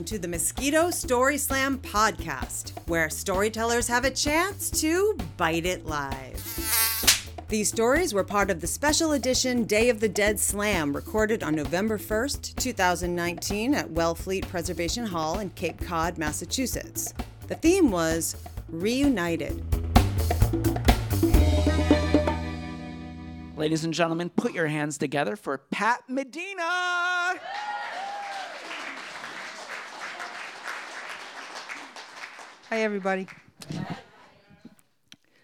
Welcome to the Mosquito Story Slam podcast, where storytellers have a chance to bite it live. These stories were part of the special edition Day of the Dead Slam recorded on November 1st, 2019 at Wellfleet Preservation Hall in Cape Cod, Massachusetts. The theme was Reunited. Ladies and gentlemen, put your hands together for Pat Medina. Hi, everybody.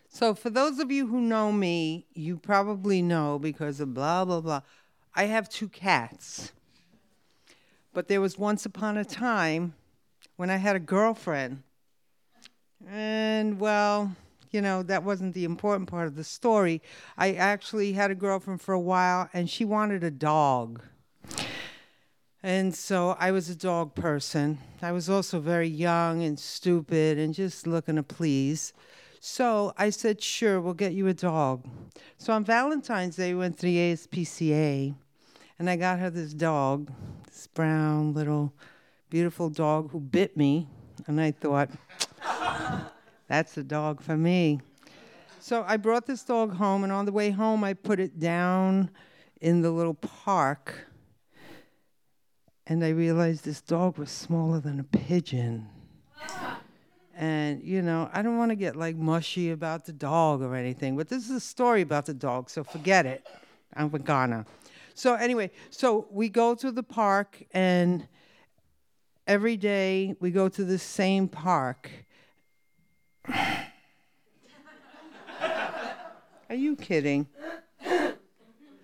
So, for those of you who know me, you probably know because of blah, blah, blah. I have two cats. But there was once upon a time when I had a girlfriend. And, well, you know, that wasn't the important part of the story. I actually had a girlfriend for a while, and she wanted a dog. And so I was a dog person. I was also very young and stupid and just looking to please. So I said, sure, we'll get you a dog. So on Valentine's Day, we went to the ASPCA, and I got her this dog, this brown little beautiful dog who bit me. And I thought, that's a dog for me. So I brought this dog home, and on the way home, I put it down in the little park. And I realized this dog was smaller than a pigeon. And, you know, I don't want to get like mushy about the dog or anything, but this is a story about the dog, so forget it. I'm vegana. So, anyway, so we go to the park, and every day we go to the same park Are you kidding?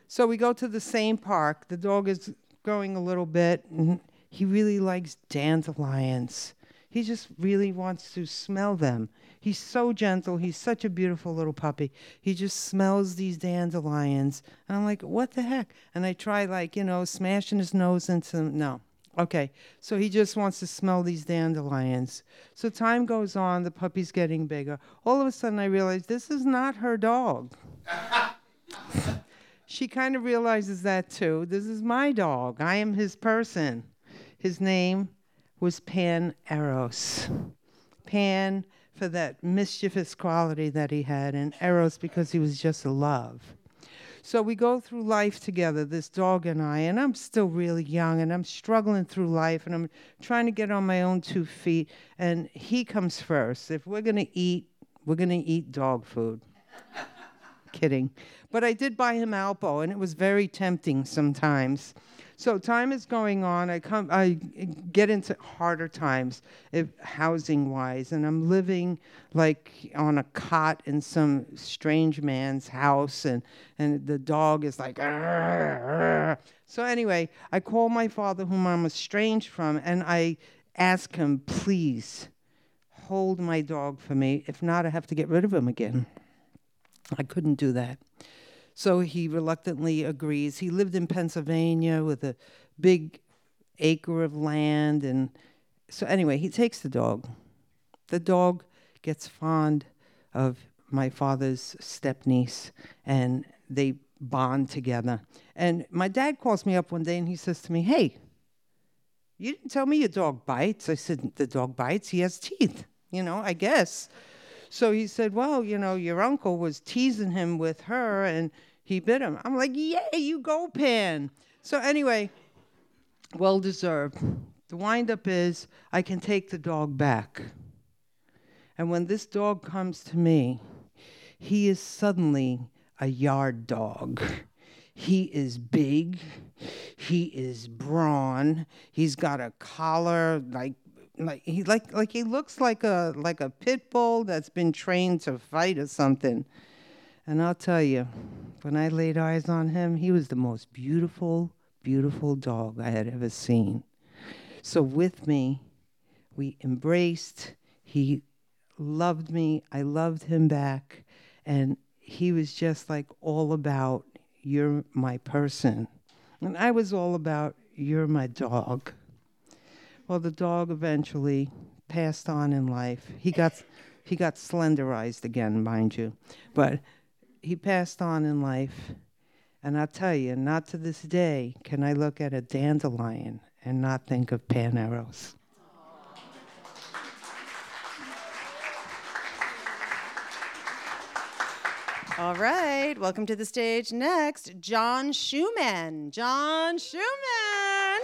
So we go to the same park. The dog is growing a little bit, and he really likes dandelions. He just really wants to smell them. He's so gentle. He's such a beautiful little puppy. He just smells these dandelions. And I'm like, what the heck? And I try, like, you know, smashing his nose into them. No. Okay, so he just wants to smell these dandelions. So time goes on, the puppy's getting bigger. All of a sudden, I realize this is not her dog. she kind of realizes that too. This is my dog. I am his person. His name was Pan Eros. Pan for that mischievous quality that he had, and Eros because he was just a love. So we go through life together, this dog and I, and I'm still really young and I'm struggling through life and I'm trying to get on my own two feet. And he comes first. If we're going to eat, we're going to eat dog food. Kidding. But I did buy him Alpo, and it was very tempting sometimes. So time is going on. I come, I get into harder times, housing wise, and I'm living like on a cot in some strange man's house, and and the dog is like. So anyway, I call my father, whom I'm estranged from, and I ask him, please hold my dog for me. If not, I have to get rid of him again. I couldn't do that. So he reluctantly agrees. He lived in Pennsylvania with a big acre of land. And so, anyway, he takes the dog. The dog gets fond of my father's stepniece, and they bond together. And my dad calls me up one day and he says to me, Hey, you didn't tell me your dog bites. I said, The dog bites. He has teeth, you know, I guess. So he said, Well, you know, your uncle was teasing him with her and he bit him. I'm like, Yay, you go, Pan. So anyway, well deserved. The windup is I can take the dog back. And when this dog comes to me, he is suddenly a yard dog. He is big. He is brawn. He's got a collar like like he like like he looks like a like a pit bull that's been trained to fight or something. And I'll tell you, when I laid eyes on him, he was the most beautiful, beautiful dog I had ever seen. So with me, we embraced. He loved me. I loved him back. And he was just like all about, you're my person. And I was all about, you're my dog. Well, the dog eventually passed on in life. He got he got slenderized again, mind you, but he passed on in life. And I'll tell you, not to this day can I look at a dandelion and not think of Paneros. All right, welcome to the stage. Next, John Schumann. John Schumann.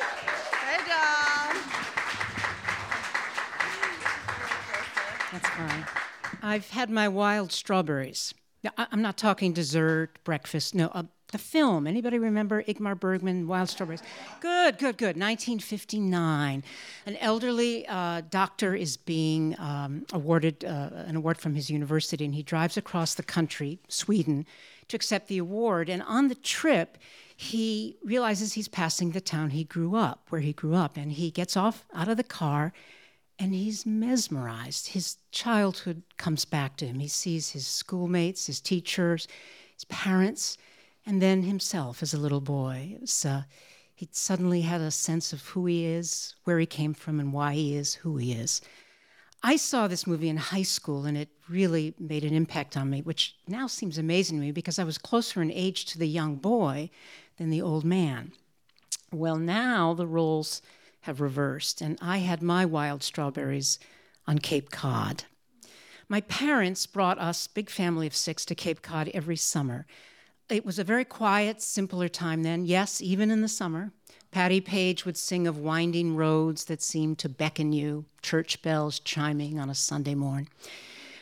Hey, John. That's fine. I've had my wild strawberries. Now, I'm not talking dessert, breakfast. No, uh, the film. Anybody remember Ingmar Bergman, Wild Strawberries? Good, good, good. 1959. An elderly uh, doctor is being um, awarded uh, an award from his university, and he drives across the country, Sweden, to accept the award. And on the trip, he realizes he's passing the town he grew up, where he grew up, and he gets off out of the car and he's mesmerized. His childhood comes back to him. He sees his schoolmates, his teachers, his parents, and then himself as a little boy. Was, uh, he suddenly had a sense of who he is, where he came from, and why he is who he is. I saw this movie in high school, and it really made an impact on me, which now seems amazing to me because I was closer in age to the young boy than the old man. Well, now the roles have reversed, and I had my wild strawberries on Cape Cod. My parents brought us, big family of six, to Cape Cod every summer. It was a very quiet, simpler time then. Yes, even in the summer. Patti Page would sing of winding roads that seemed to beckon you, church bells chiming on a Sunday morn.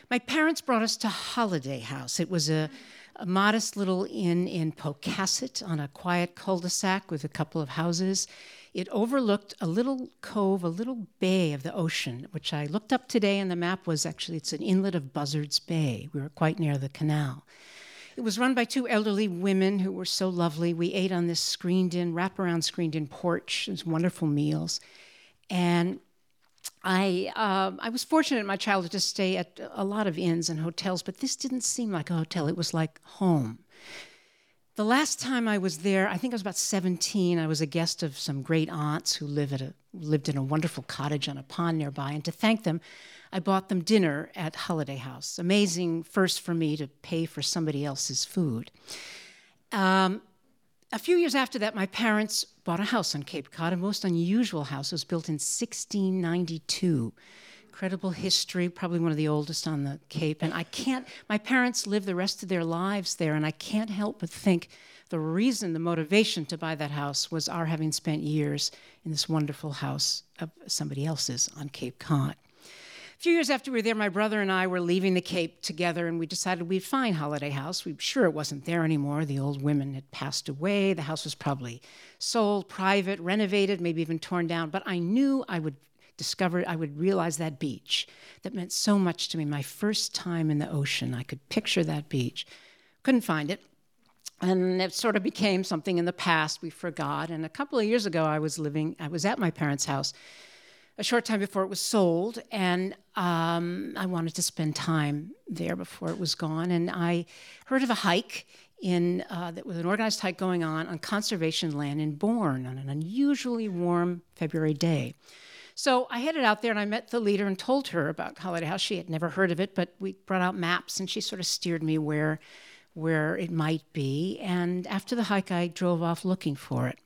My parents brought us to Holiday House. It was a, a modest little inn in Pocasset on a quiet cul de sac with a couple of houses. It overlooked a little cove, a little bay of the ocean, which I looked up today, and the map was actually it's an inlet of Buzzards Bay. We were quite near the canal. It was run by two elderly women who were so lovely. We ate on this screened in, wraparound screened in porch. It was wonderful meals. And I, uh, I was fortunate in my childhood to stay at a lot of inns and hotels, but this didn't seem like a hotel. It was like home. The last time I was there, I think I was about 17. I was a guest of some great aunts who live at a, lived in a wonderful cottage on a pond nearby. And to thank them, I bought them dinner at Holiday House. Amazing first for me to pay for somebody else's food. Um, a few years after that, my parents bought a house on Cape Cod, a most unusual house. It was built in 1692. Incredible history, probably one of the oldest on the Cape. And I can't, my parents lived the rest of their lives there, and I can't help but think the reason, the motivation to buy that house was our having spent years in this wonderful house of somebody else's on Cape Cod. A few years after we were there, my brother and I were leaving the Cape together, and we decided we'd find Holiday House. We were sure it wasn't there anymore. The old women had passed away. The house was probably sold, private, renovated, maybe even torn down. But I knew I would discover, I would realize that beach that meant so much to me. My first time in the ocean, I could picture that beach. Couldn't find it. And it sort of became something in the past we forgot. And a couple of years ago, I was living, I was at my parents' house a short time before it was sold, and um, I wanted to spend time there before it was gone. And I heard of a hike in uh, that was an organized hike going on on conservation land in Bourne on an unusually warm February day. So I headed out there and I met the leader and told her about Holiday House. She had never heard of it, but we brought out maps and she sort of steered me where where it might be. And after the hike, I drove off looking for it.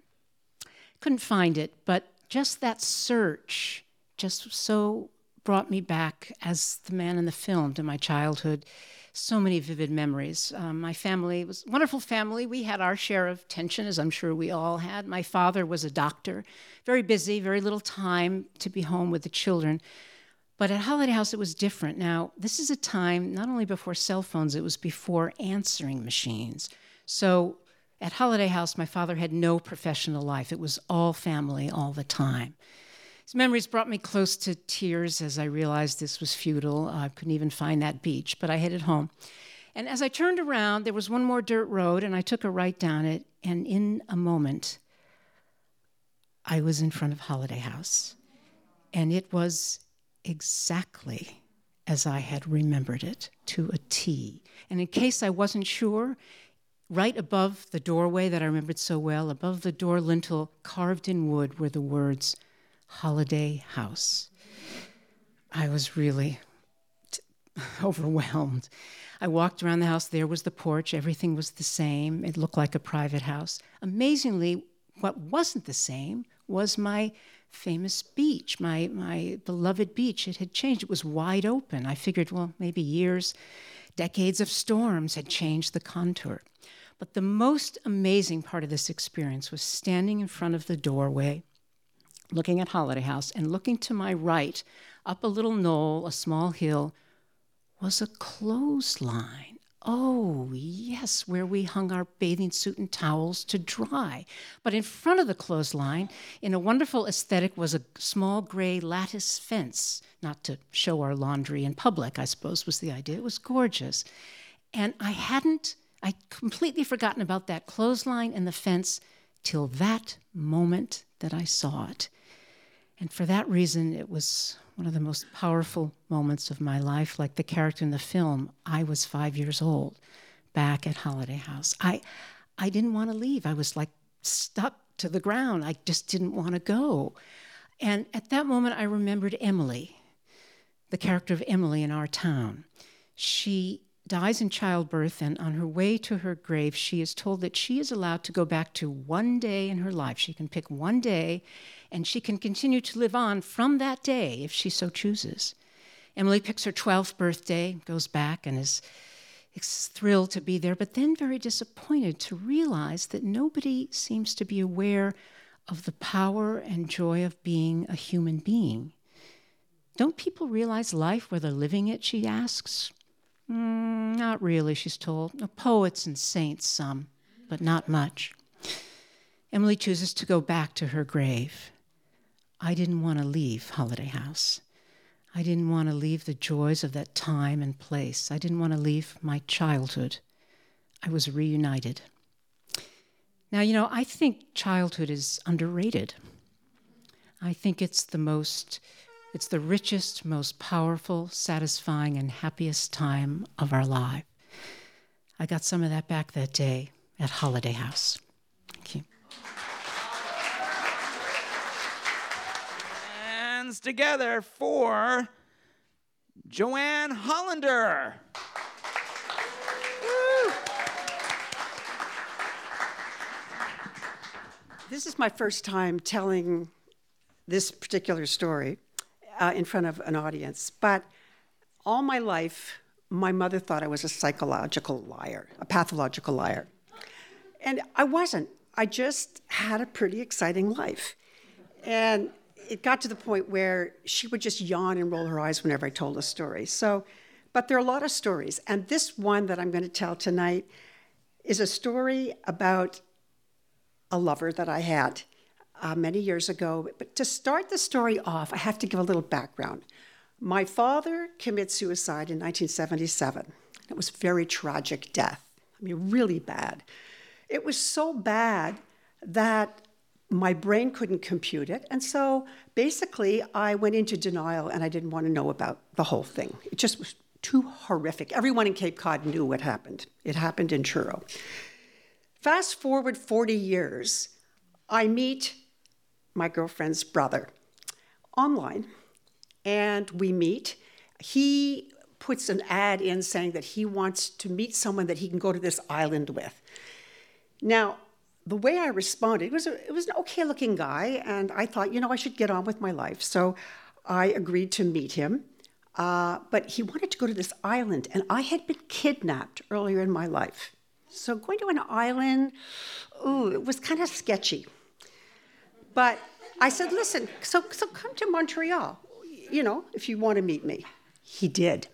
Couldn't find it, but just that search just so brought me back as the man in the film to my childhood. So many vivid memories. Um, my family was a wonderful family. We had our share of tension, as I'm sure we all had. My father was a doctor, very busy, very little time to be home with the children. But at Holiday House, it was different. Now, this is a time not only before cell phones, it was before answering machines. So at Holiday House, my father had no professional life. It was all family all the time. His memories brought me close to tears as I realized this was futile. I couldn't even find that beach, but I headed home. And as I turned around, there was one more dirt road, and I took a right down it. And in a moment, I was in front of Holiday House. And it was exactly as I had remembered it to a T. And in case I wasn't sure, right above the doorway that I remembered so well, above the door lintel, carved in wood, were the words Holiday House. I was really t- overwhelmed. I walked around the house. There was the porch. Everything was the same. It looked like a private house. Amazingly, what wasn't the same was my famous beach, my, my beloved beach. It had changed. It was wide open. I figured, well, maybe years Decades of storms had changed the contour. But the most amazing part of this experience was standing in front of the doorway, looking at Holiday House, and looking to my right, up a little knoll, a small hill, was a clothesline. Oh, yes, where we hung our bathing suit and towels to dry. But in front of the clothesline, in a wonderful aesthetic, was a small gray lattice fence, not to show our laundry in public, I suppose was the idea. It was gorgeous. And I hadn't, I'd completely forgotten about that clothesline and the fence till that moment that I saw it. And for that reason, it was one of the most powerful moments of my life. Like the character in the film, I was five years old back at Holiday House. I, I didn't want to leave. I was like stuck to the ground. I just didn't want to go. And at that moment, I remembered Emily, the character of Emily in our town. She dies in childbirth, and on her way to her grave, she is told that she is allowed to go back to one day in her life. She can pick one day and she can continue to live on from that day if she so chooses. Emily picks her 12th birthday, goes back, and is, thrilled to be there, but then very disappointed to realize that nobody seems to be aware of the power and joy of being a human being. Don't people realize life where they're living it? She asks. Mm, not really, she's told. Poets and saints, some, but not much. Emily chooses to go back to her grave. I didn't want to leave Holiday House. I didn't want to leave the joys of that time and place. I didn't want to leave my childhood. I was reunited. Now, you know, I think childhood is underrated. I think it's the most, it's the richest, most powerful, satisfying, and happiest time of our life. I got some of that back that day at Holiday House. Thank you. hands together for Joanne Hollander. This is my first time telling this particular story uh, in front of an audience, but all my life, my mother thought I was a psychological liar, a pathological liar. And I wasn't. I just had a pretty exciting life. And it got to the point where she would just yawn and roll her eyes whenever I told a story. So, but there are a lot of stories. And this one that I'm going to tell tonight is a story about a lover that I had uh, many years ago. But to start the story off, I have to give a little background. My father committed suicide in 1977. It was very tragic death. I mean, really bad. It was so bad that my brain couldn't compute it. And so basically, I went into denial and I didn't want to know about the whole thing. It just was too horrific. Everyone in Cape Cod knew what happened. It happened in Truro. Fast forward 40 years, I meet my girlfriend's brother online, and we meet. He puts an ad in saying that he wants to meet someone that he can go to this island with. Now, the way I responded, it was, a, it was an okay looking guy, and I thought, you know, I should get on with my life. So I agreed to meet him. Uh, but he wanted to go to this island, and I had been kidnapped earlier in my life. So going to an island, ooh, it was kind of sketchy. But I said, listen, so, so come to Montreal, you know, if you want to meet me. He did.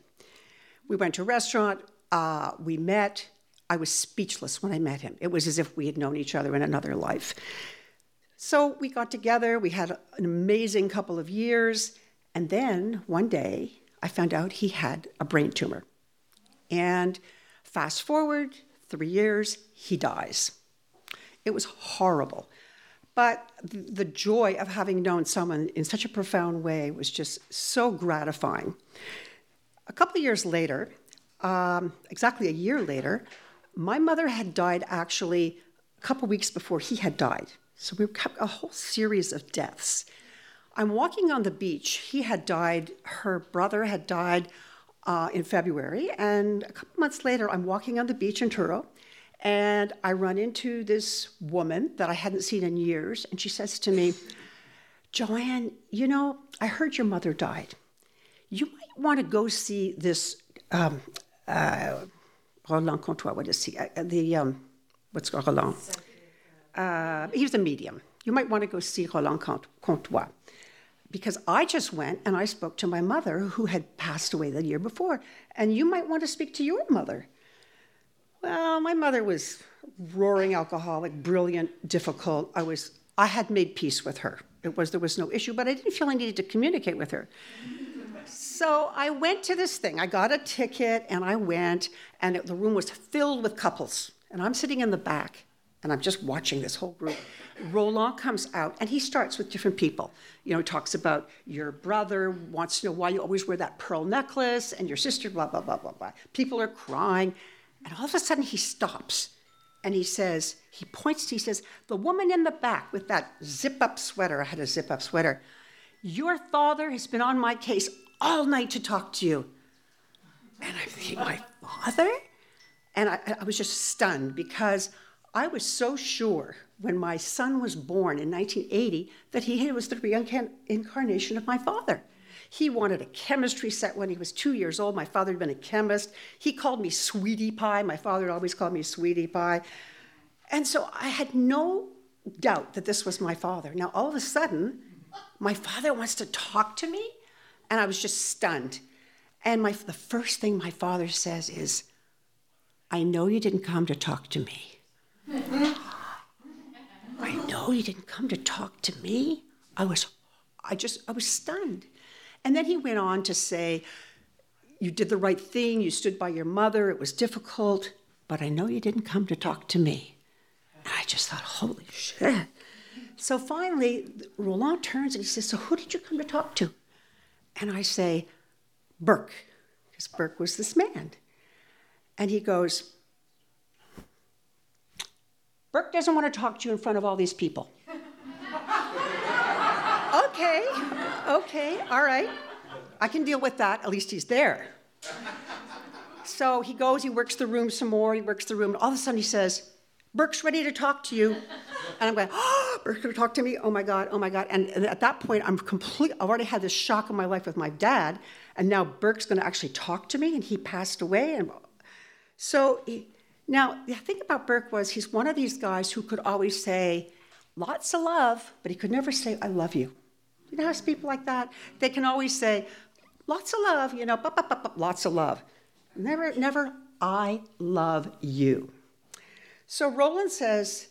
We went to a restaurant, uh, we met, I was speechless when I met him. It was as if we had known each other in another life. So we got together, we had an amazing couple of years, and then one day I found out he had a brain tumor. And fast forward three years, he dies. It was horrible. But the joy of having known someone in such a profound way was just so gratifying. A couple years later, um, exactly a year later, my mother had died actually a couple weeks before he had died. So we kept a whole series of deaths. I'm walking on the beach. He had died, her brother had died uh, in February. And a couple months later, I'm walking on the beach in Truro and I run into this woman that I hadn't seen in years. And she says to me, Joanne, you know, I heard your mother died. You might want to go see this um, uh, Roland Comtois, what is he? Uh, the, um, what's called Roland? Uh, he was a medium. You might want to go see Roland Comtois. Because I just went and I spoke to my mother who had passed away the year before. And you might want to speak to your mother. Well, my mother was roaring alcoholic, brilliant, difficult. I was I had made peace with her. It was there was no issue, but I didn't feel I needed to communicate with her. so I went to this thing. I got a ticket and I went, and it, the room was filled with couples. And I'm sitting in the back, and I'm just watching this whole group. Roland comes out and he starts with different people. You know, he talks about your brother wants to know why you always wear that pearl necklace and your sister, blah, blah, blah, blah, blah. People are crying. And all of a sudden he stops and he says, he points, he says, the woman in the back with that zip up sweater, I had a zip up sweater, your father has been on my case all night to talk to you. And I'm thinking, my father? And I, I was just stunned because I was so sure when my son was born in 1980 that he was the reincarnation of my father. He wanted a chemistry set when he was two years old. My father had been a chemist. He called me Sweetie Pie. My father always called me Sweetie Pie. And so I had no doubt that this was my father. Now, all of a sudden, my father wants to talk to me, and I was just stunned. And my, the first thing my father says is, I know you didn't come to talk to me. I know you didn't come to talk to me. I was, I just, I was stunned. And then he went on to say, You did the right thing, you stood by your mother, it was difficult, but I know you didn't come to talk to me. And I just thought, Holy shit. So finally, Roland turns and he says, So who did you come to talk to? And I say, Burke, because Burke was this man. And he goes, Burke doesn't want to talk to you in front of all these people. okay, okay, all right. I can deal with that. At least he's there. So he goes, he works the room some more, he works the room. And all of a sudden he says, Burke's ready to talk to you. And I'm going, oh, Burke's going to talk to me? Oh my God, oh my God. And, at that point, I'm complete, I've already had this shock in my life with my dad. And now Burke's going to actually talk to me, and he passed away. And so he, now the thing about Burke was he's one of these guys who could always say lots of love, but he could never say, I love you. You know, there's people like that. They can always say, lots of love, you know, lots of love. Never, never, I love you. So Roland says,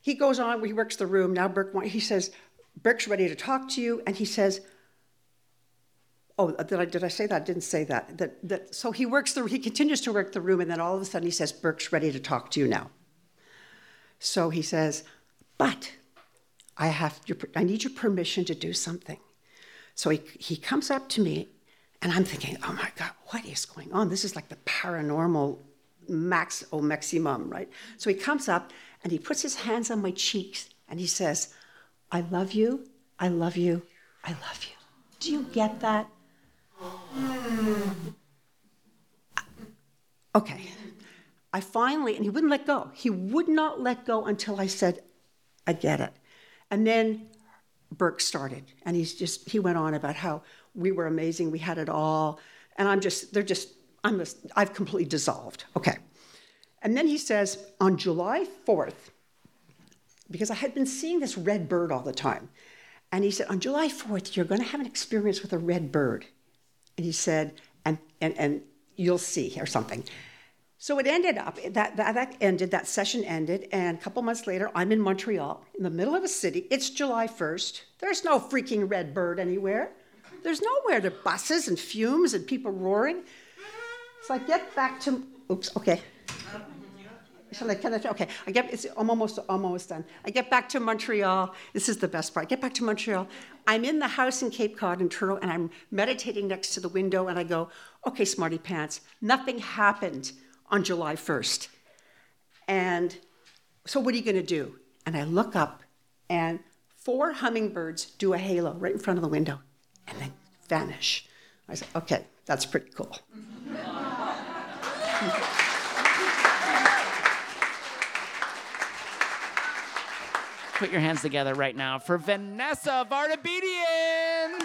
he goes on, he works the room. Now Burke, he says, Burke's ready to talk to you. And he says, oh, uh, did I, did I say that? I didn't say that. that, that so he works the, he continues to work the room. And then all of a sudden he says, Burke's ready to talk to you now. So he says, but I have your, I need your permission to do something. So he, he comes up to me, and I'm thinking, oh my God, what is going on? This is like the paranormal max or maximum, right? So he comes up and he puts his hands on my cheeks and he says, I love you, I love you, I love you. Do you get that? Okay. I finally, and he wouldn't let go. He would not let go until I said, I get it. And then Burke started, and he's just he went on about how we were amazing, we had it all, and I'm just they're just I'm just, I've completely dissolved. Okay, and then he says on July 4th, because I had been seeing this red bird all the time, and he said on July 4th you're going to have an experience with a red bird, and he said and and and you'll see or something. So it ended up, that, that, that, ended, that session ended, and a couple months later, I'm in Montreal, in the middle of a city. It's July 1st. There's no freaking red bird anywhere. There's nowhere. There are buses and fumes and people roaring. So I get back to, oops, okay. Shall I, can I, okay, I get, it's, I'm almost, almost done. I get back to Montreal. This is the best part. I get back to Montreal. I'm in the house in Cape Cod in Truro, and I'm meditating next to the window, and I go, okay, smarty pants, nothing happened on July 1st. And so, what are you going to do? And I look up, and four hummingbirds do a halo right in front of the window and then vanish. I said, okay, that's pretty cool. Put your hands together right now for Vanessa Vardabedian.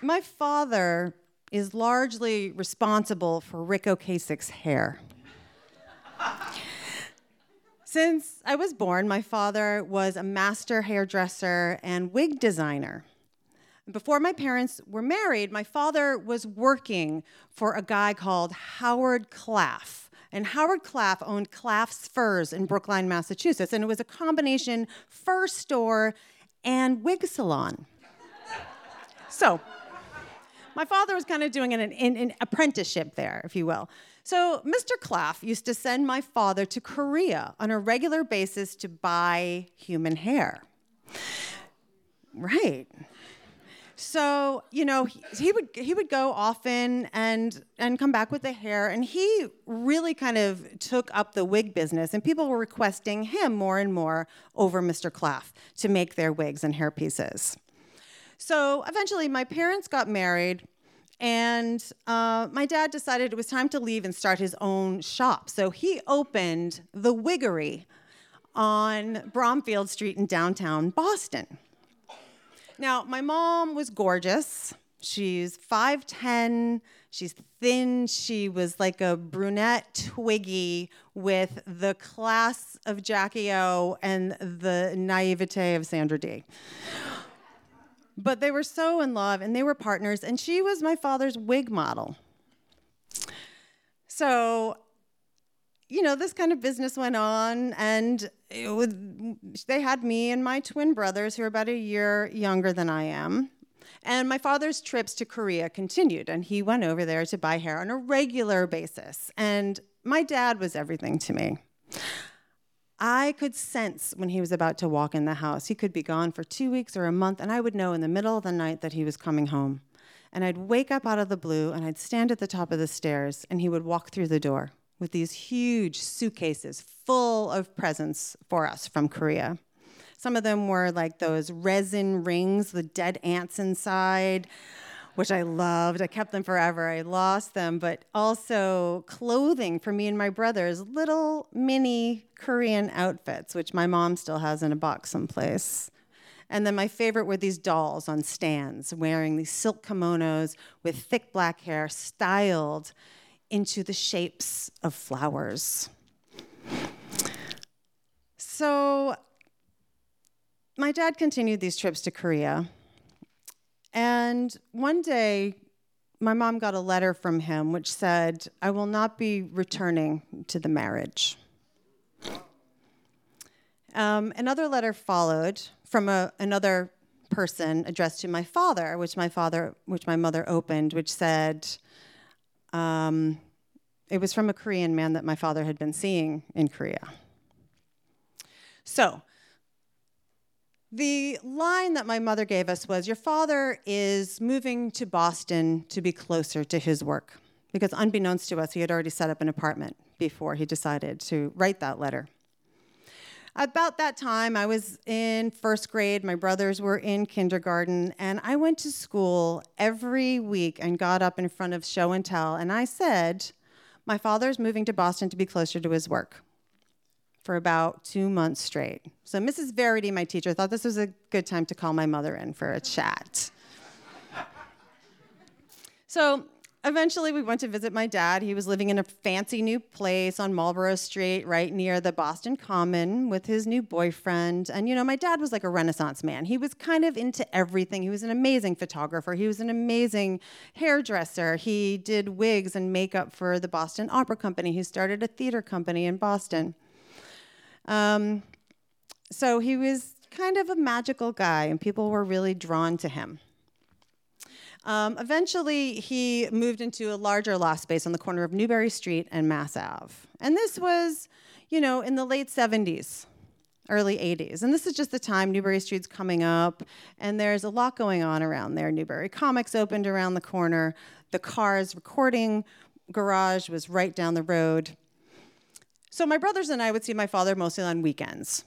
My father is largely responsible for Ric Ocasek's hair. Since I was born, my father was a master hairdresser and wig designer. Before my parents were married, my father was working for a guy called Howard Claff. And Howard Claff owned Claff's Furs in Brookline, Massachusetts. And it was a combination fur store and wig salon. so, my father was kind of doing an, an, an, apprenticeship there, if you will. So Mr. Claff used to send my father to Korea on a regular basis to buy human hair. Right. So you know he, he, would he would go often and and come back with the hair, and he really kind of took up the wig business, and people were requesting him more and more over Mr. Claff to make their wigs and hair pieces. So eventually, my parents got married, and uh, my dad decided it was time to leave and start his own shop. So he opened the Wiggery on Bromfield Street in downtown Boston. Now, my mom was gorgeous. She's 5'10, she's thin, she was like a brunette Twiggy with the class of Jackie O and the naivete of Sandra Dee. But they were so in love and they were partners, and she was my father's wig model. So, you know, this kind of business went on, and they had me and my twin brothers, who are about a year younger than I am. And my father's trips to Korea continued, and he went over there to buy hair on a regular basis. And my dad was everything to me. I could sense when he was about to walk in the house. He could be gone for two weeks or a month, and I would know in the middle of the night that he was coming home. And I'd wake up out of the blue and I'd stand at the top of the stairs, and he would walk through the door with these huge suitcases full of presents for us from Korea. Some of them were like those resin rings with dead ants inside which I loved. I kept them forever. I lost them, but also clothing for me and my brothers, little mini Korean outfits, which my mom still has in a box someplace. And then my favorite were these dolls on stands wearing these silk kimonos with thick black hair styled into the shapes of flowers. So my dad continued these trips to Korea and one day, my mom got a letter from him which said, I will not be returning to the marriage. Um, another letter followed from a, another person addressed to my father, which my father, which my mother opened, which said, um, it was from a Korean man that my father had been seeing in Korea. So the line that my mother gave us was Your father is moving to Boston to be closer to his work. Because unbeknownst to us, he had already set up an apartment before he decided to write that letter. About that time, I was in first grade, my brothers were in kindergarten, and I went to school every week and got up in front of show and tell, and I said, My father's moving to Boston to be closer to his work for about two months straight. So Mrs. Verity, my teacher, thought this was a good time to call my mother in for a chat. so eventually we went to visit my dad. He was living in a fancy new place on Marlborough Street, right near the Boston Common, with his new boyfriend. And you know, my dad was like a Renaissance man. He was kind of into everything. He was an amazing photographer. He was an amazing hairdresser. He did wigs and makeup for the Boston Opera Company. He started a theater company in Boston. Um, so he was kind of a magical guy, and people were really drawn to him. Um, eventually, he moved into a larger loft space on the corner of Newbury Street and Mass Ave. And this was, you know, in the late 70s, early 80s. And this is just the time Newbury Street's coming up, and there's a lot going on around there. Newbury Comics opened around the corner, the Cars recording garage was right down the road. So my brothers and I would see my father mostly on weekends,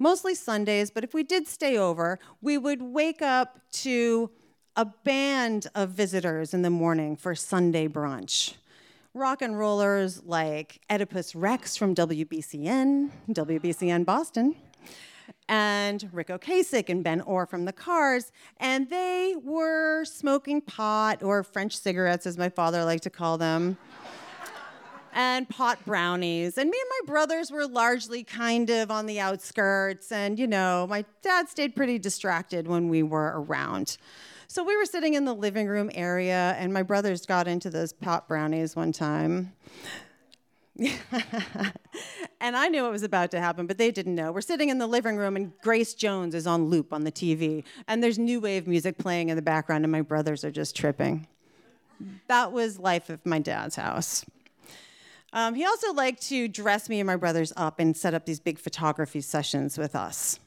mostly Sundays, but if we did stay over, we would wake up to a band of visitors in the morning for Sunday brunch. Rock and rollers like Oedipus Rex from WBCN, WBCN Boston, and Ric Ocasek and Ben Orr from the Cars, and they were smoking pot or French cigarettes, as my father liked to call them. And pot brownies. And me and my brothers were largely kind of on the outskirts. And, you know, my dad stayed pretty distracted when we were around. So we were sitting in the living room area, and my brothers got into those pot brownies one time. and I knew it was about to happen, but they didn't know. We're sitting in the living room, and Grace Jones is on loop on the TV, and there's new wave music playing in the background, and my brothers are just tripping. That was life of my dad's house. Um, he also liked to dress me and my brothers up and set up these big photography sessions with us.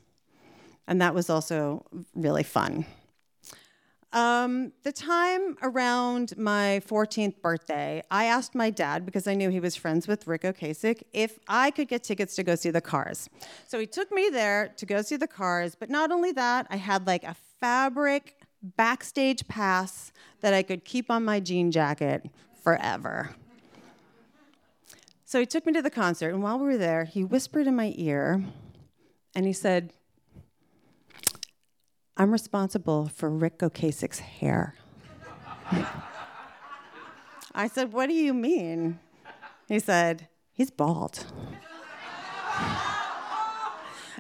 And that was also really fun. Um, the time around my 14th birthday, I asked my dad, because I knew he was friends with Ric Ocasek, if I could get tickets to go see the cars. So he took me there to go see the cars, but not only that, I had like a fabric backstage pass that I could keep on my jean jacket forever. So he took me to the concert, and while we were there, he whispered in my ear and he said, I'm responsible for Ric Ocasek's hair. I said, What do you mean? He said, He's bald.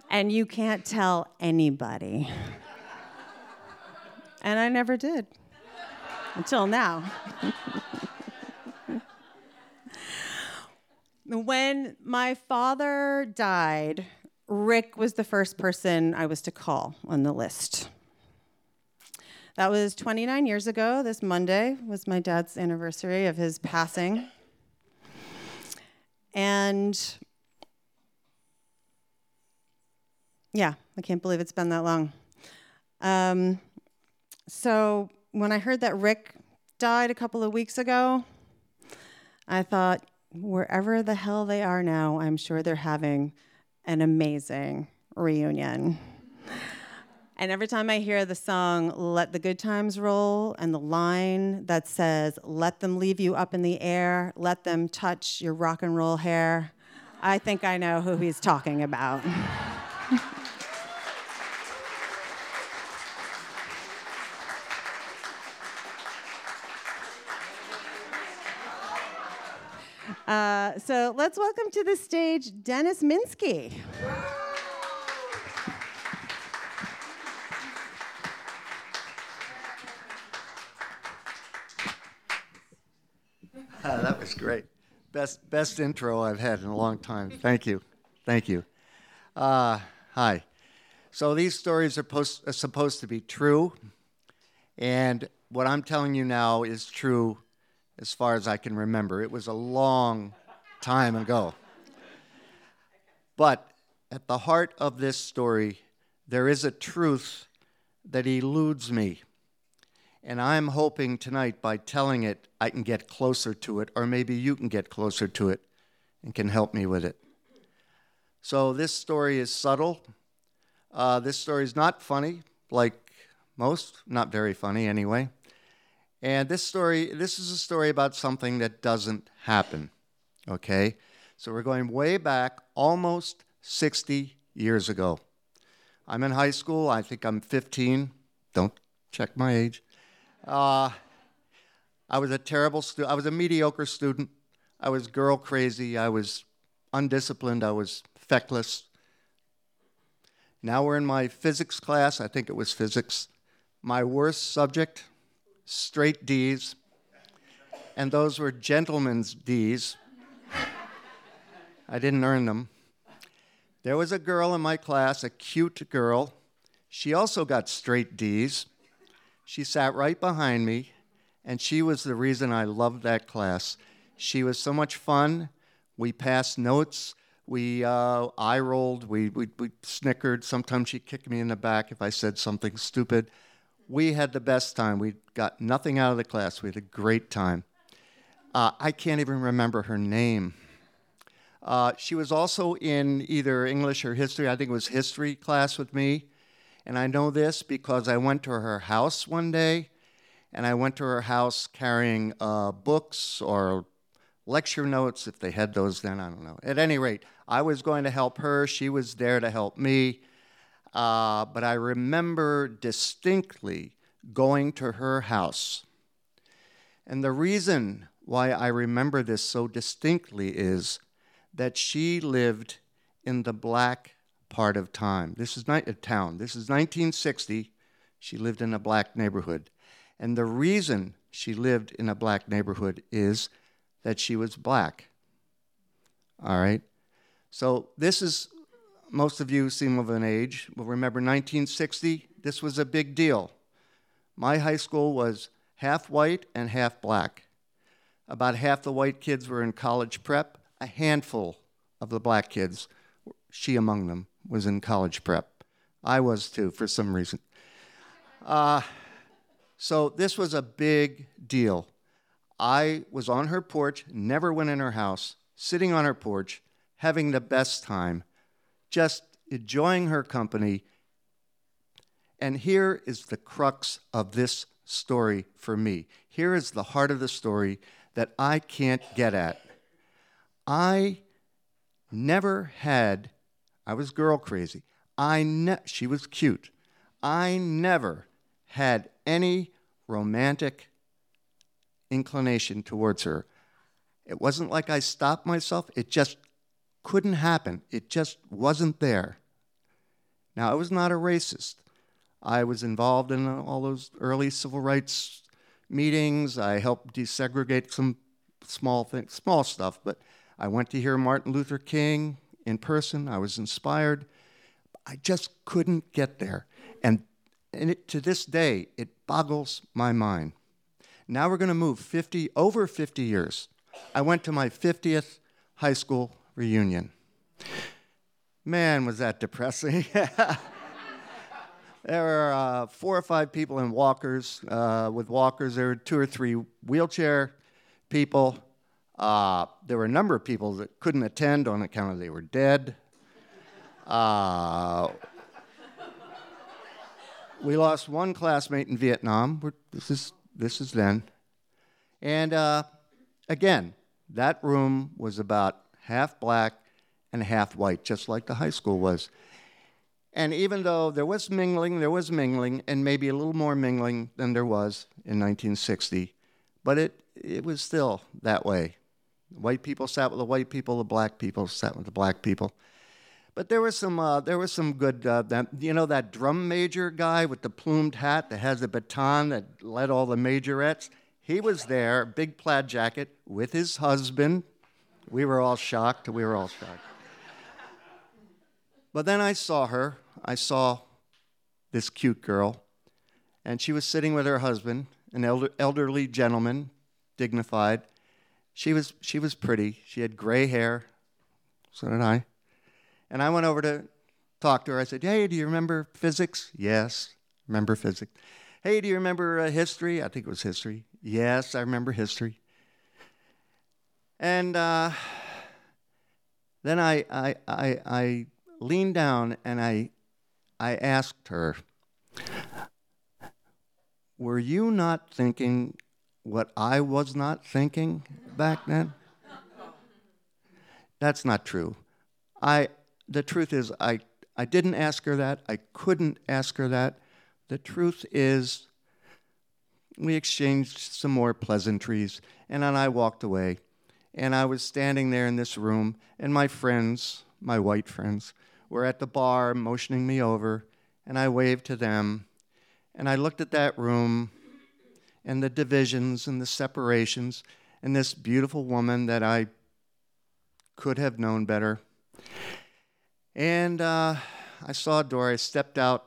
and you can't tell anybody. And I never did until now. When my father died, Ric was the first person I was to call on the list. That was 29 years ago. This Monday was my dad's anniversary of his passing. And yeah, I can't believe it's been that long. Um, so when I heard that Ric died a couple of weeks ago, I thought, wherever the hell they are now, I'm sure they're having an amazing reunion. And every time I hear the song Let the Good Times Roll and the line that says, Let them leave you up in the air, let them touch your rock and roll hair, I think I know who he's talking about. Uh, so let's welcome to the stage Dennis Minsky. Uh, that was great. Best best intro I've had in a long time. Thank you, thank you. Uh, hi. So these stories are, post, are supposed to be true, and what I'm telling you now is true as far as I can remember. It was a long time ago. But at the heart of this story, there is a truth that eludes me. And I'm hoping tonight by telling it, I can get closer to it, or maybe you can get closer to it and can help me with it. So, this story is subtle. Uh, this story is not funny, like most, not very funny anyway. And this story, this is a story about something that doesn't happen. Okay? So we're going way back, almost 60 years ago. I'm in high school. I think I'm 15. Don't check my age. Uh, I was a terrible student. I was a mediocre student. I was girl crazy. I was undisciplined. I was feckless. Now we're in my physics class. I think it was physics. My worst subject straight D's, and those were gentlemen's D's. I didn't earn them. There was a girl in my class, a cute girl. She also got straight D's. She sat right behind me, and she was the reason I loved that class. She was so much fun. We passed notes. We uh, eye rolled. We, we, we snickered. Sometimes she kicked me in the back if I said something stupid we had the best time. We got nothing out of the class. We had a great time. Uh, I can't even remember her name. Uh, she was also in either English or history. I think it was history class with me. And I know this because I went to her house one day, and I went to her house carrying uh, books or lecture notes, if they had those then, I don't know. At any rate, I was going to help her. She was there to help me. Uh, but I remember distinctly going to her house. And the reason why I remember this so distinctly is that she lived in the black part of time. This is not a town. This is 1960. She lived in a black neighborhood. And the reason she lived in a black neighborhood is that she was black. All right? So this is, most of you seem of an age, will remember 1960. This was a big deal. My high school was half white and half black. About half the white kids were in college prep. A handful of the black kids, she among them, was in college prep. I was too, for some reason. Uh, so this was a big deal. I was on her porch, never went in her house, sitting on her porch, having the best time, just enjoying her company. And here is the crux of this story for me. Here is the heart of the story that I can't get at. I never had, I was girl crazy. I ne- she was cute. I never had any romantic inclination towards her. It wasn't like I stopped myself, it just couldn't happen. It just wasn't there. Now, I was not a racist. I was involved in all those early civil rights meetings. I helped desegregate some small things, small stuff, but I went to hear Martin Luther King in person. I was inspired. I just couldn't get there. And, and it, to this day, it boggles my mind. Now we're going to move 50, over 50 years. I went to my 50th high school reunion. Man, was that depressing. there were uh, four or five people in walkers. Uh, with walkers, there were two or three wheelchair people. Uh, there were a number of people that couldn't attend on account of they were dead. Uh, we lost one classmate in Vietnam. This is this is then, and uh, again, that room was about half black and half white, just like the high school was. And even though there was mingling, there was mingling, and maybe a little more mingling than there was in 1960, but it, it was still that way. White people sat with the white people, the black people sat with the black people. But there was some, uh, there was some good, uh, that, you know, that drum major guy with the plumed hat that has a baton that led all the majorettes. He was there, big plaid jacket, with his husband. We were all shocked. We were all shocked. But then I saw her. I saw this cute girl, and she was sitting with her husband, an elder, elderly gentleman, dignified. She was, she was pretty. She had gray hair. So did I. And I went over to talk to her. I said, Hey, do you remember physics? Yes, remember physics. Hey, do you remember uh, history? I think it was history. Yes, I remember history. And uh, then I, I, I, I leaned down and I, I asked her, Were you not thinking what I was not thinking back then? That's not true. I, the truth is, I, I didn't ask her that. I couldn't ask her that. The truth is, we exchanged some more pleasantries, and then I walked away. And I was standing there in this room, and my friends, my white friends, were at the bar motioning me over, and I waved to them. And I looked at that room and the divisions and the separations and this beautiful woman that I could have known better. And uh, I saw a door. I stepped out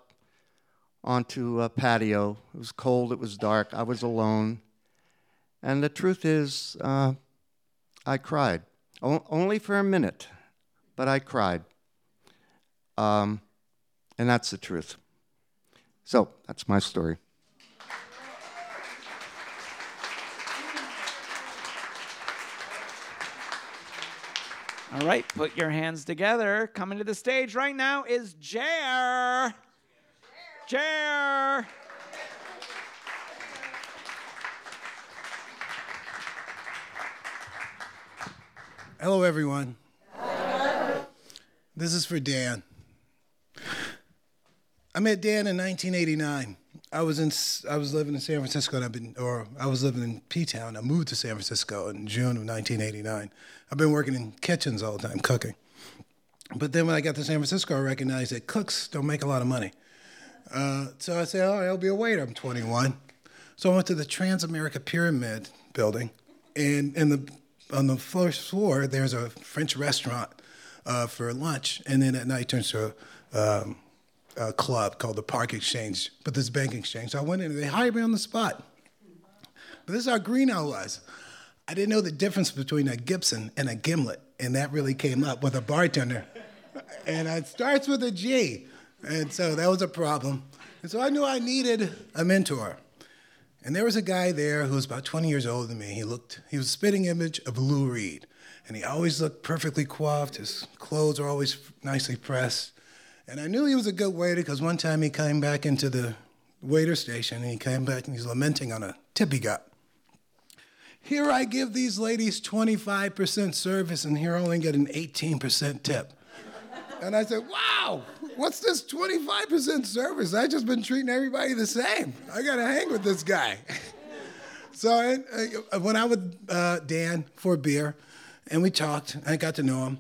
onto a patio. It was cold, it was dark, I was alone. And the truth is, uh, I cried. O- only for a minute, but I cried. Um, and that's the truth. So that's my story. All right, put your hands together. Coming to the stage right now is Jer. Jer. Hello, everyone. This is for Dan. I met Dan in 1989. I was in I was living in San Francisco, and I've been, or I was living in P Town. I moved to San Francisco in June of 1989. I've been working in kitchens all the time, cooking. But then when I got to San Francisco, I recognized that cooks don't make a lot of money. Uh, so I said, "Oh, I'll be a waiter." I'm 21. So I went to the Transamerica Pyramid building, and in the on the first floor there's a French restaurant uh, for lunch, and then at night turns to a, um, a club called the Park Exchange, but this bank exchange. So I went in, and they hired me on the spot. But this is how green I was. I didn't know the difference between a Gibson and a gimlet, and that really came up with a bartender. And it starts with a G, and so that was a problem. And so I knew I needed a mentor. And there was a guy there who was about 20 years older than me. He looked, he was a spitting image of Lou Reed. And he always looked perfectly coiffed. His clothes were always nicely pressed. And I knew he was a good waiter because one time he came back into the waiter station and he came back and he's lamenting on a tip he got. Here I give these ladies 25% service and here I only get an 18% tip. And I said, wow, what's this 25% service? I just been treating everybody the same. I got to hang with this guy. so I, I, when I with uh, Dan for a beer, and we talked, I got to know him.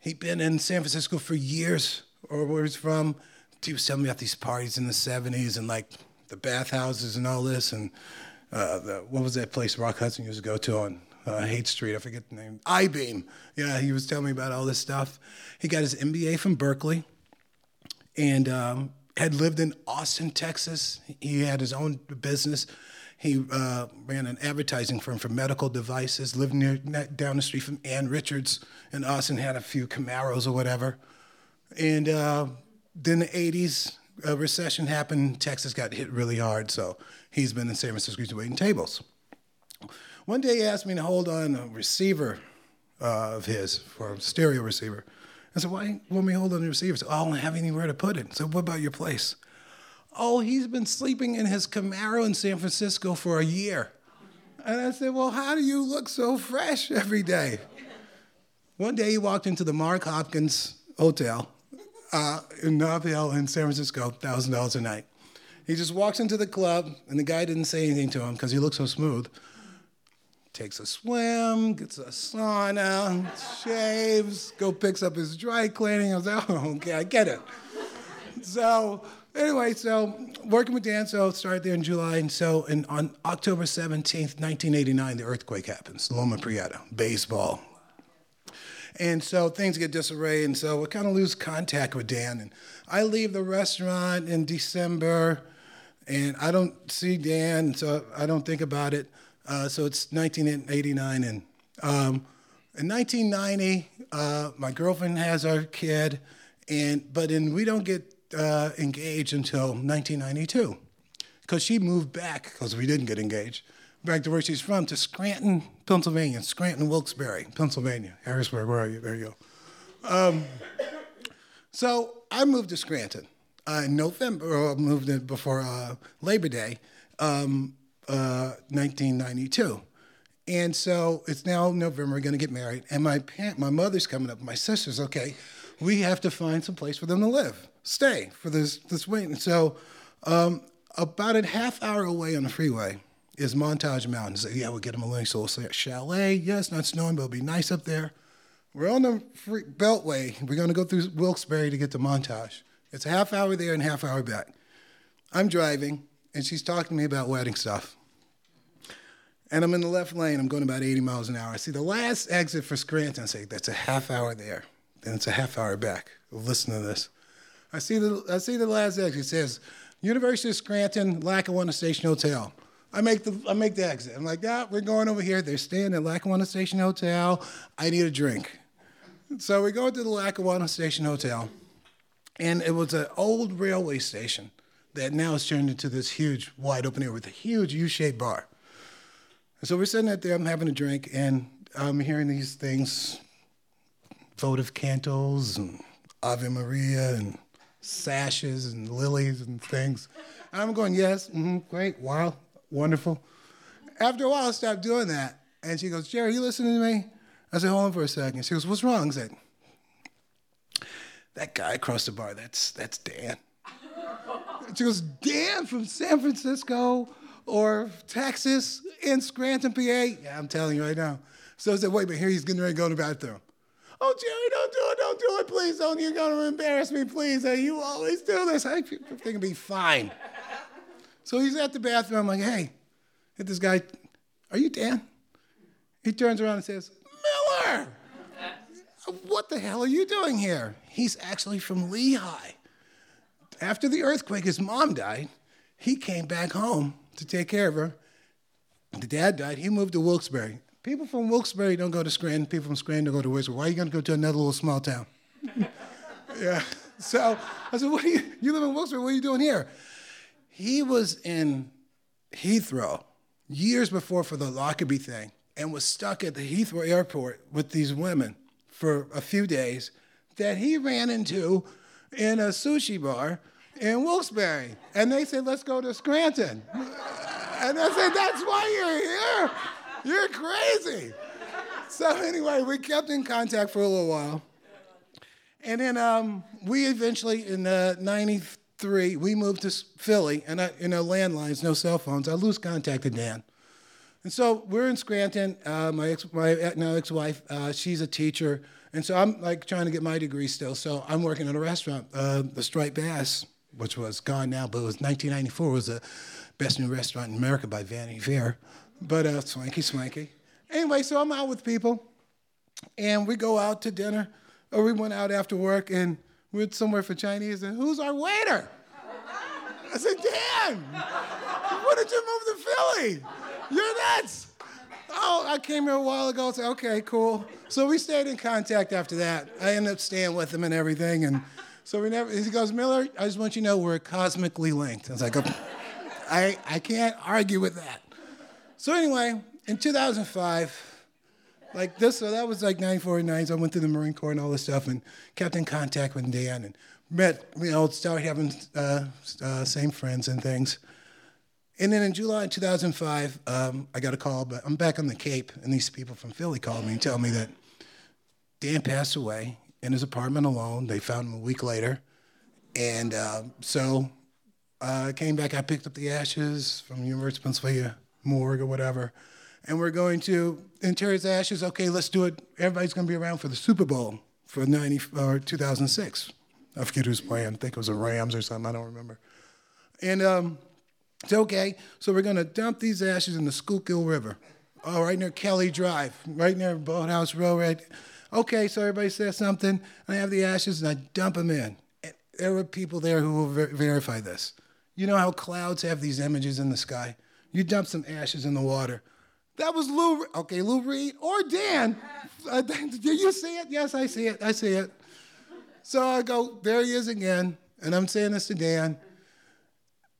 He'd been in San Francisco for years, or where he's from. He was telling me about these parties in the 70s and like the bathhouses and all this. And uh, the, what was that place Rock Hudson used to go to on uh, Haight Street. I forget the name. I-beam. Yeah, he was telling me about all this stuff. He got his MBA from Berkeley and um, had lived in Austin, Texas. He had his own business. He uh, ran an advertising firm for medical devices, lived near down the street from Ann Richards in Austin, had a few Camaros or whatever. And uh, then the 80s, a recession happened. Texas got hit really hard, so he's been in San Francisco waiting tables. One day he asked me to hold on a receiver uh, of his for a stereo receiver. I said, why want me we hold on the receiver? He said, oh, I don't have anywhere to put it. Said, what about your place? Oh, he's been sleeping in his Camaro in San Francisco for a year. And I said, well, how do you look so fresh every day? One day he walked into the Mark Hopkins Hotel uh, in Nob Hill in San Francisco, $1,000 a night. He just walks into the club, and the guy didn't say anything to him because he looked so smooth takes a swim, gets a sauna, shaves, go picks up his dry cleaning. I was like, oh, okay, I get it. So anyway, so working with Dan, so started there in July, and so in, on October 17th, 1989, the earthquake happens, Loma Prieta, baseball. And so things get disarray, and so we kind of lose contact with Dan. And I leave the restaurant in December, and I don't see Dan, so I don't think about it. Uh, so it's 1989, and um, in 1990, uh, my girlfriend has our kid, and but then we don't get uh, engaged until 1992, because she moved back because we didn't get engaged back to where she's from to Scranton, Pennsylvania, Scranton, Wilkes-Barre, Pennsylvania, Harrisburg. Where are you? There you go. Um, so I moved to Scranton uh, in November. Or moved in before uh, Labor Day. Um, 1992. Uh, and so it's now November, we're to get married. And my, my mother's coming up, my sister's, okay, we have to find some place for them to live, stay for this, this week. And so um, about a half hour away on the freeway is Montage Mountains. So, yeah, we'll get them a nice little chalet. Yes, not snowing, but it'll be nice up there. We're on the free Beltway. We're to go through Wilkes-Barre to get to Montage. It's a half hour there and half hour back. I'm driving, and she's talking to me about wedding stuff and I'm in the left lane. I'm going about 80 miles an hour. I see the last exit for Scranton. I say, that's a half hour there. Then it's a half hour back. Listen to this. I see the I see the last exit. It says, University of Scranton, Lackawanna Station Hotel. I make the I make the exit. I'm like, yeah, we're going over here. They're staying at Lackawanna Station Hotel. I need a drink. So we go to the Lackawanna Station Hotel, and it was an old railway station that now has turned into this huge, wide open area with a huge U-shaped bar. And so we're sitting out there, I'm having a drink, and I'm hearing these things votive cantles and Ave Maria and sashes and lilies and things. And I'm going, yes, mm-hmm, great, wow, wonderful. After a while, I stopped doing that. And she goes, Jerry, you listening to me? I said, hold on for a second. She goes, what's wrong? I said, that guy across the bar, that's, that's Dan. She goes, Dan from San Francisco or Texas in Scranton, PA. Yeah, I'm telling you right now. So I said, wait, but here he's getting ready to go to the bathroom. Oh, Jerry, don't do it, don't do it, please, don't. You're going to embarrass me, please. You always do this. I think it'll be fine. So he's at the bathroom. I'm like, hey, hit this guy, are you Dan? He turns around and says, Miller! what the hell are you doing here? He's actually from Lehigh. After the earthquake, his mom died. He came back home to take care of her. The dad died. He moved to Wilkes-Barre. People from Wilkes-Barre don't go to Scranton. People from Scranton don't go to Wilkes-Barre. Why are you going to go to another little small town? yeah. So I said, "What are you? You live in Wilkes-Barre. What are you doing here?" He was in Heathrow years before for the Lockerbie thing, and was stuck at the Heathrow airport with these women for a few days that he ran into in a sushi bar in Wilkes-Barre. And they said, let's go to Scranton. And I said, that's why you're here? You're crazy. So anyway, we kept in contact for a little while. And then um, we eventually, in uh, 93, we moved to Philly, and I, you know, landlines, no cell phones. I lose contact with Dan. And so we're in Scranton. Uh, my ex, my uh, now ex-wife, uh, she's a teacher, and so I'm like trying to get my degree still. So I'm working at a restaurant, uh, the Striped Bass, which was gone now, but it was 1994. It was the best new restaurant in America by Vanity Fair, but uh, swanky, swanky. Anyway, so I'm out with people, and we go out to dinner, or we went out after work, and we went somewhere for Chinese, and who's our waiter? I said, Dan, when did you move to Philly? You're nuts. Oh, I came here a while ago. So okay, cool. So we stayed in contact after that. I ended up staying with him and everything, and so we never. He goes, Miller, I just want you to know we're cosmically linked. I was like, I I can't argue with that. So anyway, in 2005, like this, so that was like 94 So I went through the Marine Corps and all this stuff, and kept in contact with Dan and met, you know, started having uh, uh, same friends and things. And then in July 2005, um, I got a call, but I'm back on the Cape, and these people from Philly called me and tell me that Dan passed away in his apartment alone. They found him a week later. And uh, so uh, I came back, I picked up the ashes from University of Pennsylvania morgue or whatever. And we're going to inter his ashes. Okay, let's do it. Everybody's going to be around for the Super Bowl for 90, or 2006. I forget who's playing. I think it was the Rams or something. I don't remember. And um, it's okay. So we're going to dump these ashes in the Schuylkill River. Oh, right near Kelly Drive, right near Boathouse Row. Right. Okay, so everybody says something. And I have the ashes and I dump them in. And there were people there who will ver- verify this. You know how clouds have these images in the sky? You dump some ashes in the water. That was Lou. Okay, Lou Reed or Dan. Uh, do you see it? Yes, I see it. I see it. So I go, there he is again. And I'm saying this to Dan.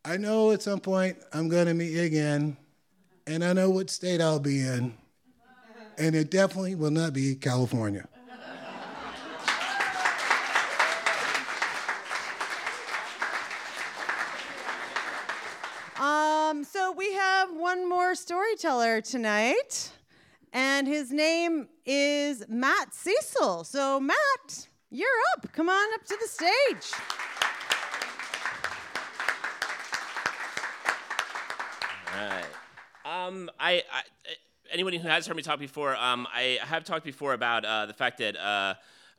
I know at some point I'm going to meet you again, and I know what state I'll be in, and it definitely will not be California. Um, so we have one more storyteller tonight, and his name is Matt Cecil. So, Matt, you're up. Come on up to the stage. right. Um, I, I, anybody who has heard me talk before, um, I have talked before about uh, the fact that uh,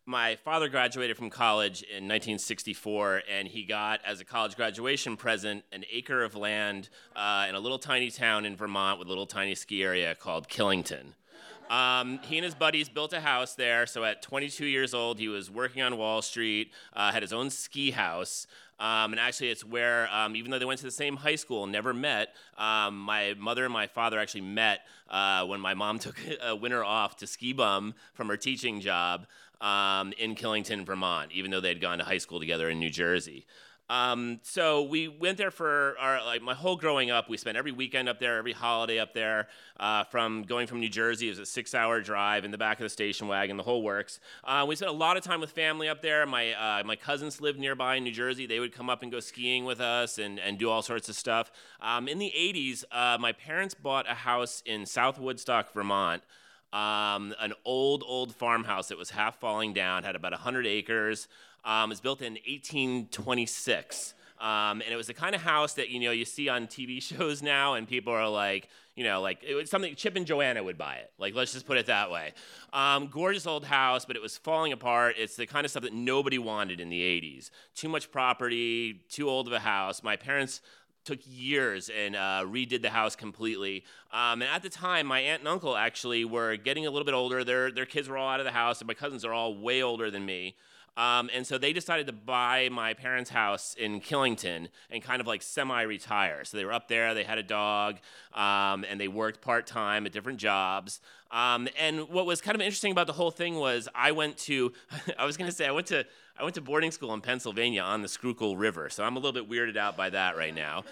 my father graduated from college in 1964, and he got, as a college graduation present, an acre of land uh, in a little tiny town in Vermont with a little tiny ski area called Killington. Um, he and his buddies built a house there. So at 22 years old, he was working on Wall Street, uh, had his own ski house. Um, and actually, it's where, um, even though they went to the same high school and never met, um, my mother and my father actually met uh, when my mom took a winter off to ski bum from her teaching job um, in Killington, Vermont, even though they had gone to high school together in New Jersey. Um, so we went there for our like my whole growing up. We spent every weekend up there, every holiday up there. Uh, from going from New Jersey, it was a six-hour drive in the back of the station wagon, the whole works. Uh, we spent a lot of time with family up there. My uh, my cousins lived nearby in New Jersey. They would come up and go skiing with us and and do all sorts of stuff. Um, in the '80s, uh, my parents bought a house in South Woodstock, Vermont. Um, an old, old farmhouse that was half falling down, had about 100 acres. Um, was built in 1826. Um, and it was the kind of house that you know you see on TV shows now, and people are like, you know, like it was something Chip and Joanna would buy it. Like let's just put it that way. Um, gorgeous old house, but it was falling apart. It's the kind of stuff that nobody wanted in the '80s. Too much property, too old of a house. My parents took years and uh, redid the house completely. Um, and at the time, my aunt and uncle actually were getting a little bit older. Their their kids were all out of the house, and my cousins are all way older than me. Um, and so they decided to buy my parents' house in Killington and kind of like semi retire. So they were up there, they had a dog, um, and they worked part time at different jobs. Um, and what was kind of interesting about the whole thing was I went to, I was going to say, I went to, I went to boarding school in Pennsylvania on the Schuylkill River. So I'm a little bit weirded out by that right now.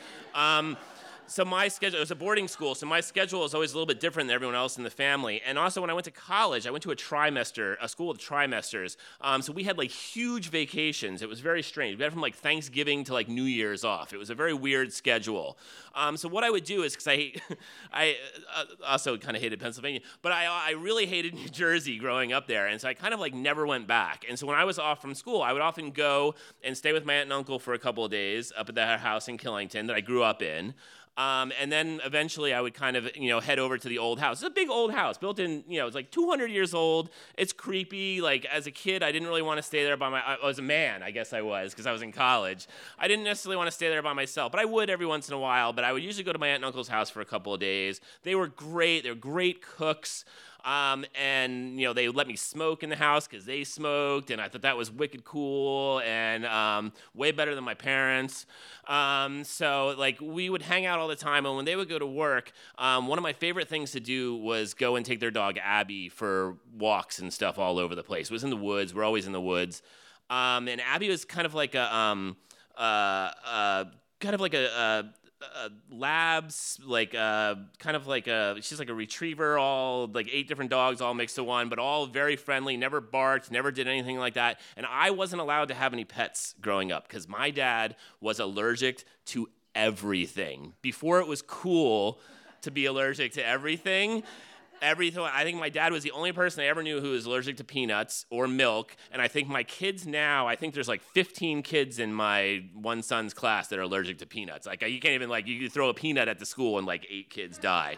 So my schedule it was a boarding school so my schedule was always a little bit different than everyone else in the family. And also when i went to college i went to a trimester a school of trimesters. Um, so we had like huge vacations. It was very strange. We had from like thanksgiving to like new year's off. It was a very weird schedule. Um, so what i would do is because i i uh, also kind of hated pennsylvania but I, I really hated new jersey growing up there. And so i kind of like never went back. And so when i was off from school i would often go and stay with my aunt and uncle for a couple of days up at their house in killington that i grew up in um, and then eventually I would kind of, you know, head over to the old house. It's a big old house built in, you know, it's like 200 years old. It's creepy. Like as a kid, I didn't really want to stay there by my, I was a man, I guess I was, because I was in college. I didn't necessarily want to stay there by myself, but I would every once in a while. But I would usually go to my aunt and uncle's house for a couple of days. They were great. They were great cooks. Um, and you know they let me smoke in the house because they smoked, and I thought that was wicked cool and um, way better than my parents. Um, so like we would hang out all the time, and when they would go to work, um, one of my favorite things to do was go and take their dog Abby for walks and stuff all over the place. It was in the woods. We're always in the woods, um, and Abby was kind of like a um, uh, uh, kind of like a, a uh, labs, like uh, kind of like a she's like a retriever, all like eight different dogs all mixed to one, but all very friendly, never barked, never did anything like that. And I wasn't allowed to have any pets growing up because my dad was allergic to everything. Before it was cool to be allergic to everything, everything. I think my dad was the only person I ever knew who was allergic to peanuts or milk. And I think my kids now, I think there's like 15 kids in my one son's class that are allergic to peanuts. Like you can't even like you throw a peanut at the school and like eight kids die.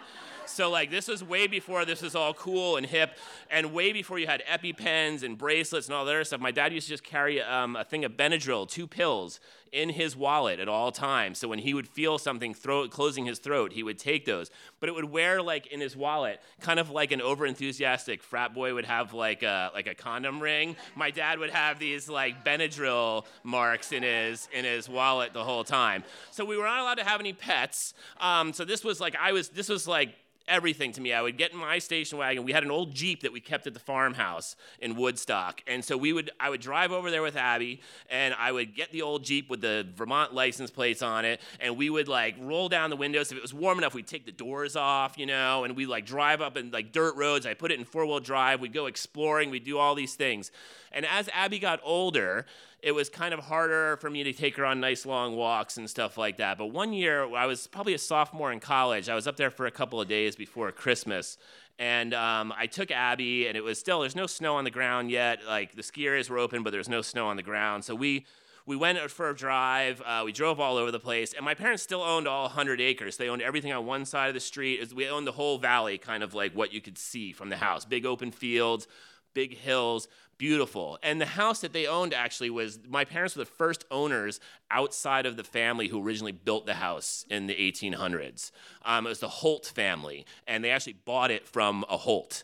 So like this was way before this was all cool and hip, and way before you had EpiPens and bracelets and all that other stuff. My dad used to just carry um, a thing of Benadryl, two pills, in his wallet at all times. So when he would feel something throat closing his throat, he would take those. But it would wear like in his wallet, kind of like an overenthusiastic frat boy would have like a like a condom ring. My dad would have these like Benadryl marks in his in his wallet the whole time. So we were not allowed to have any pets. Um, so this was like I was this was like everything to me. I would get in my station wagon. We had an old Jeep that we kept at the farmhouse in Woodstock. And so we would I would drive over there with Abby and I would get the old Jeep with the Vermont license plates on it and we would like roll down the windows. If it was warm enough, we'd take the doors off, you know, and we'd like drive up in like dirt roads. I put it in four-wheel drive. We'd go exploring. We'd do all these things. And as Abby got older, it was kind of harder for me to take her on nice long walks and stuff like that. But one year, I was probably a sophomore in college. I was up there for a couple of days before Christmas. And um, I took Abby, and it was still, there's no snow on the ground yet. Like the ski areas were open, but there's no snow on the ground. So we, we went for a drive. Uh, we drove all over the place, and my parents still owned all 100 acres. They owned everything on one side of the street. We owned the whole valley, kind of like what you could see from the house. Big open fields, big hills, beautiful. And the house that they owned actually was my parents were the first owners outside of the family who originally built the house in the 1800s. Um, it was the Holt family, and they actually bought it from a Holt.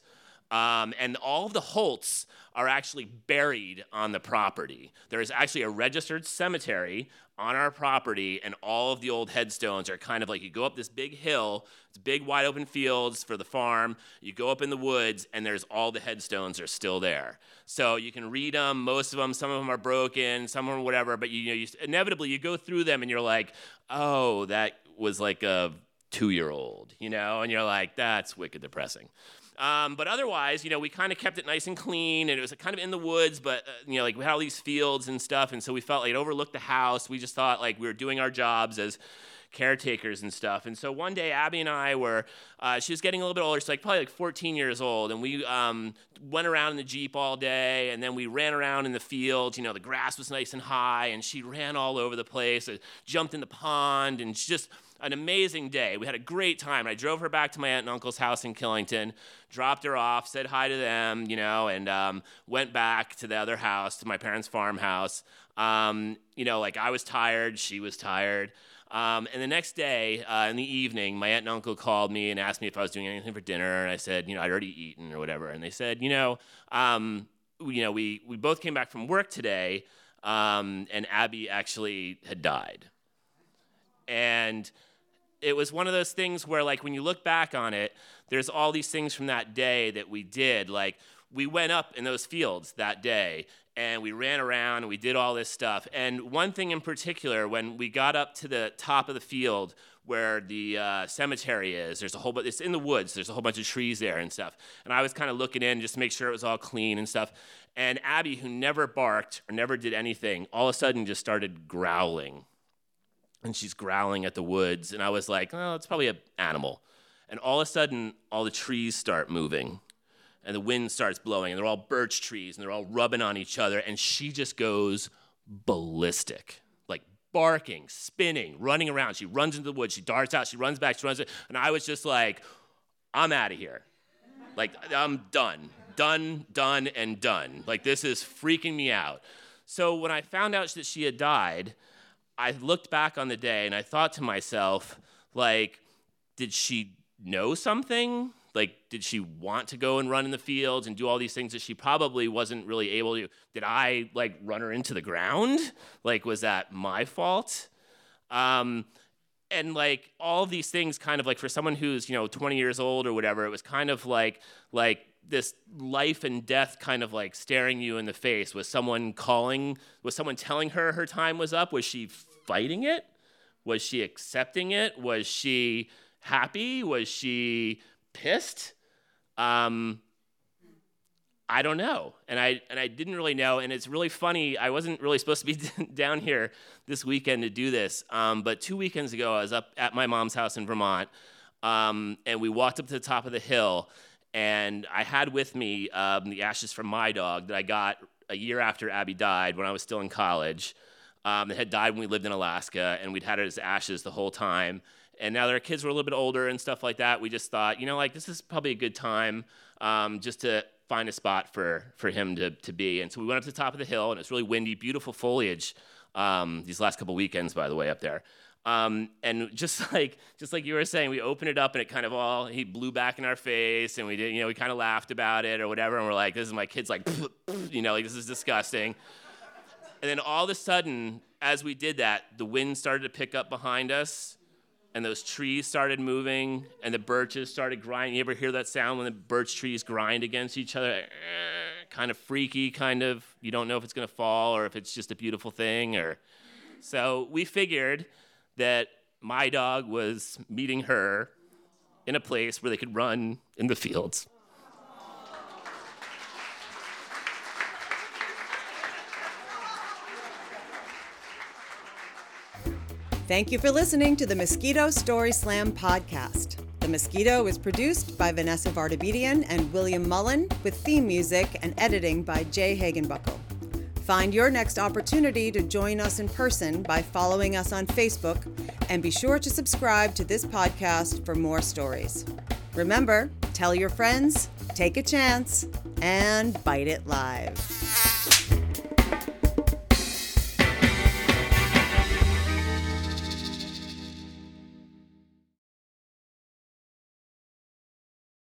Um, and all of the Holts are actually buried on the property. There is actually a registered cemetery on our property, and all of the old headstones are kind of like you go up this big hill, it's big wide open fields for the farm. You go up in the woods, and there's all the headstones are still there. So you can read them. Most of them, some of them are broken, some of them whatever. But you, you know, you, inevitably you go through them, and you're like, oh, that was like a two-year-old, you know, and you're like, that's wicked depressing. Um, but otherwise, you know, we kind of kept it nice and clean, and it was kind of in the woods, but uh, you know, like we had all these fields and stuff, and so we felt like it overlooked the house. We just thought like we were doing our jobs as caretakers and stuff. And so one day, Abby and I were, uh, she was getting a little bit older, she's like probably like 14 years old, and we um, went around in the Jeep all day, and then we ran around in the field. You know, the grass was nice and high, and she ran all over the place, uh, jumped in the pond, and she just an amazing day. We had a great time. I drove her back to my aunt and uncle's house in Killington, dropped her off, said hi to them, you know, and um, went back to the other house, to my parents' farmhouse. Um, you know, like I was tired, she was tired. Um, and the next day, uh, in the evening, my aunt and uncle called me and asked me if I was doing anything for dinner, and I said, you know, I'd already eaten or whatever. And they said, you know, um, you know, we we both came back from work today, um, and Abby actually had died. And it was one of those things where, like, when you look back on it, there's all these things from that day that we did, like we went up in those fields that day and we ran around and we did all this stuff. And one thing in particular, when we got up to the top of the field where the uh, cemetery is, there's a whole bunch, it's in the woods, there's a whole bunch of trees there and stuff. And I was kind of looking in just to make sure it was all clean and stuff. And Abby, who never barked or never did anything, all of a sudden just started growling. And she's growling at the woods. And I was like, oh, it's probably an animal. And all of a sudden, all the trees start moving and the wind starts blowing, and they're all birch trees, and they're all rubbing on each other, and she just goes ballistic, like barking, spinning, running around. She runs into the woods, she darts out, she runs back, she runs, and I was just like, I'm out of here. Like, I'm done, done, done, and done. Like, this is freaking me out. So when I found out that she had died, I looked back on the day and I thought to myself, like, did she know something? like did she want to go and run in the fields and do all these things that she probably wasn't really able to? Did i like run her into the ground? Like was that my fault? Um, and like all these things kind of like for someone who's you know 20 years old or whatever it was kind of like like this life and death kind of like staring you in the face. Was someone calling was someone telling her her time was up? Was she fighting it? Was she accepting it? Was she happy? Was she pissed. Um, I don't know, and I and I didn't really know, and it's really funny. I wasn't really supposed to be down here this weekend to do this, um, but two weekends ago, I was up at my mom's house in Vermont, um, and we walked up to the top of the hill, and I had with me um, the ashes from my dog that I got a year after Abby died when I was still in college. Um, it had died when we lived in Alaska, and we'd had it as ashes the whole time. And now that our kids were a little bit older and stuff like that, we just thought, you know, like this is probably a good time um, just to find a spot for for him to to be. And so we went up to the top of the hill, and it's really windy, beautiful foliage. Um, these last couple weekends, by the way, up there. Um, and just like just like you were saying, we opened it up and it kind of all he blew back in our face, and we did, you know, we kind of laughed about it or whatever, and we're like, this is my kid's like, you know, like this is disgusting. And then all of a sudden, as we did that, the wind started to pick up behind us, and those trees started moving and the birches started grinding. You ever hear that sound when the birch trees grind against each other? Kind of freaky, kind of. You don't know if it's going to fall or if it's just a beautiful thing. Or so we figured that my dog was meeting her in a place where they could run in the fields. Thank you for listening to the Mosquito Story Slam podcast. The Mosquito is produced by Vanessa Vardabedian and William Mullen, with theme music and editing by Jay Hagenbuckle. Find your next opportunity to join us in person by following us on Facebook, and be sure to subscribe to this podcast for more stories. Remember, tell your friends, take a chance, and bite it live.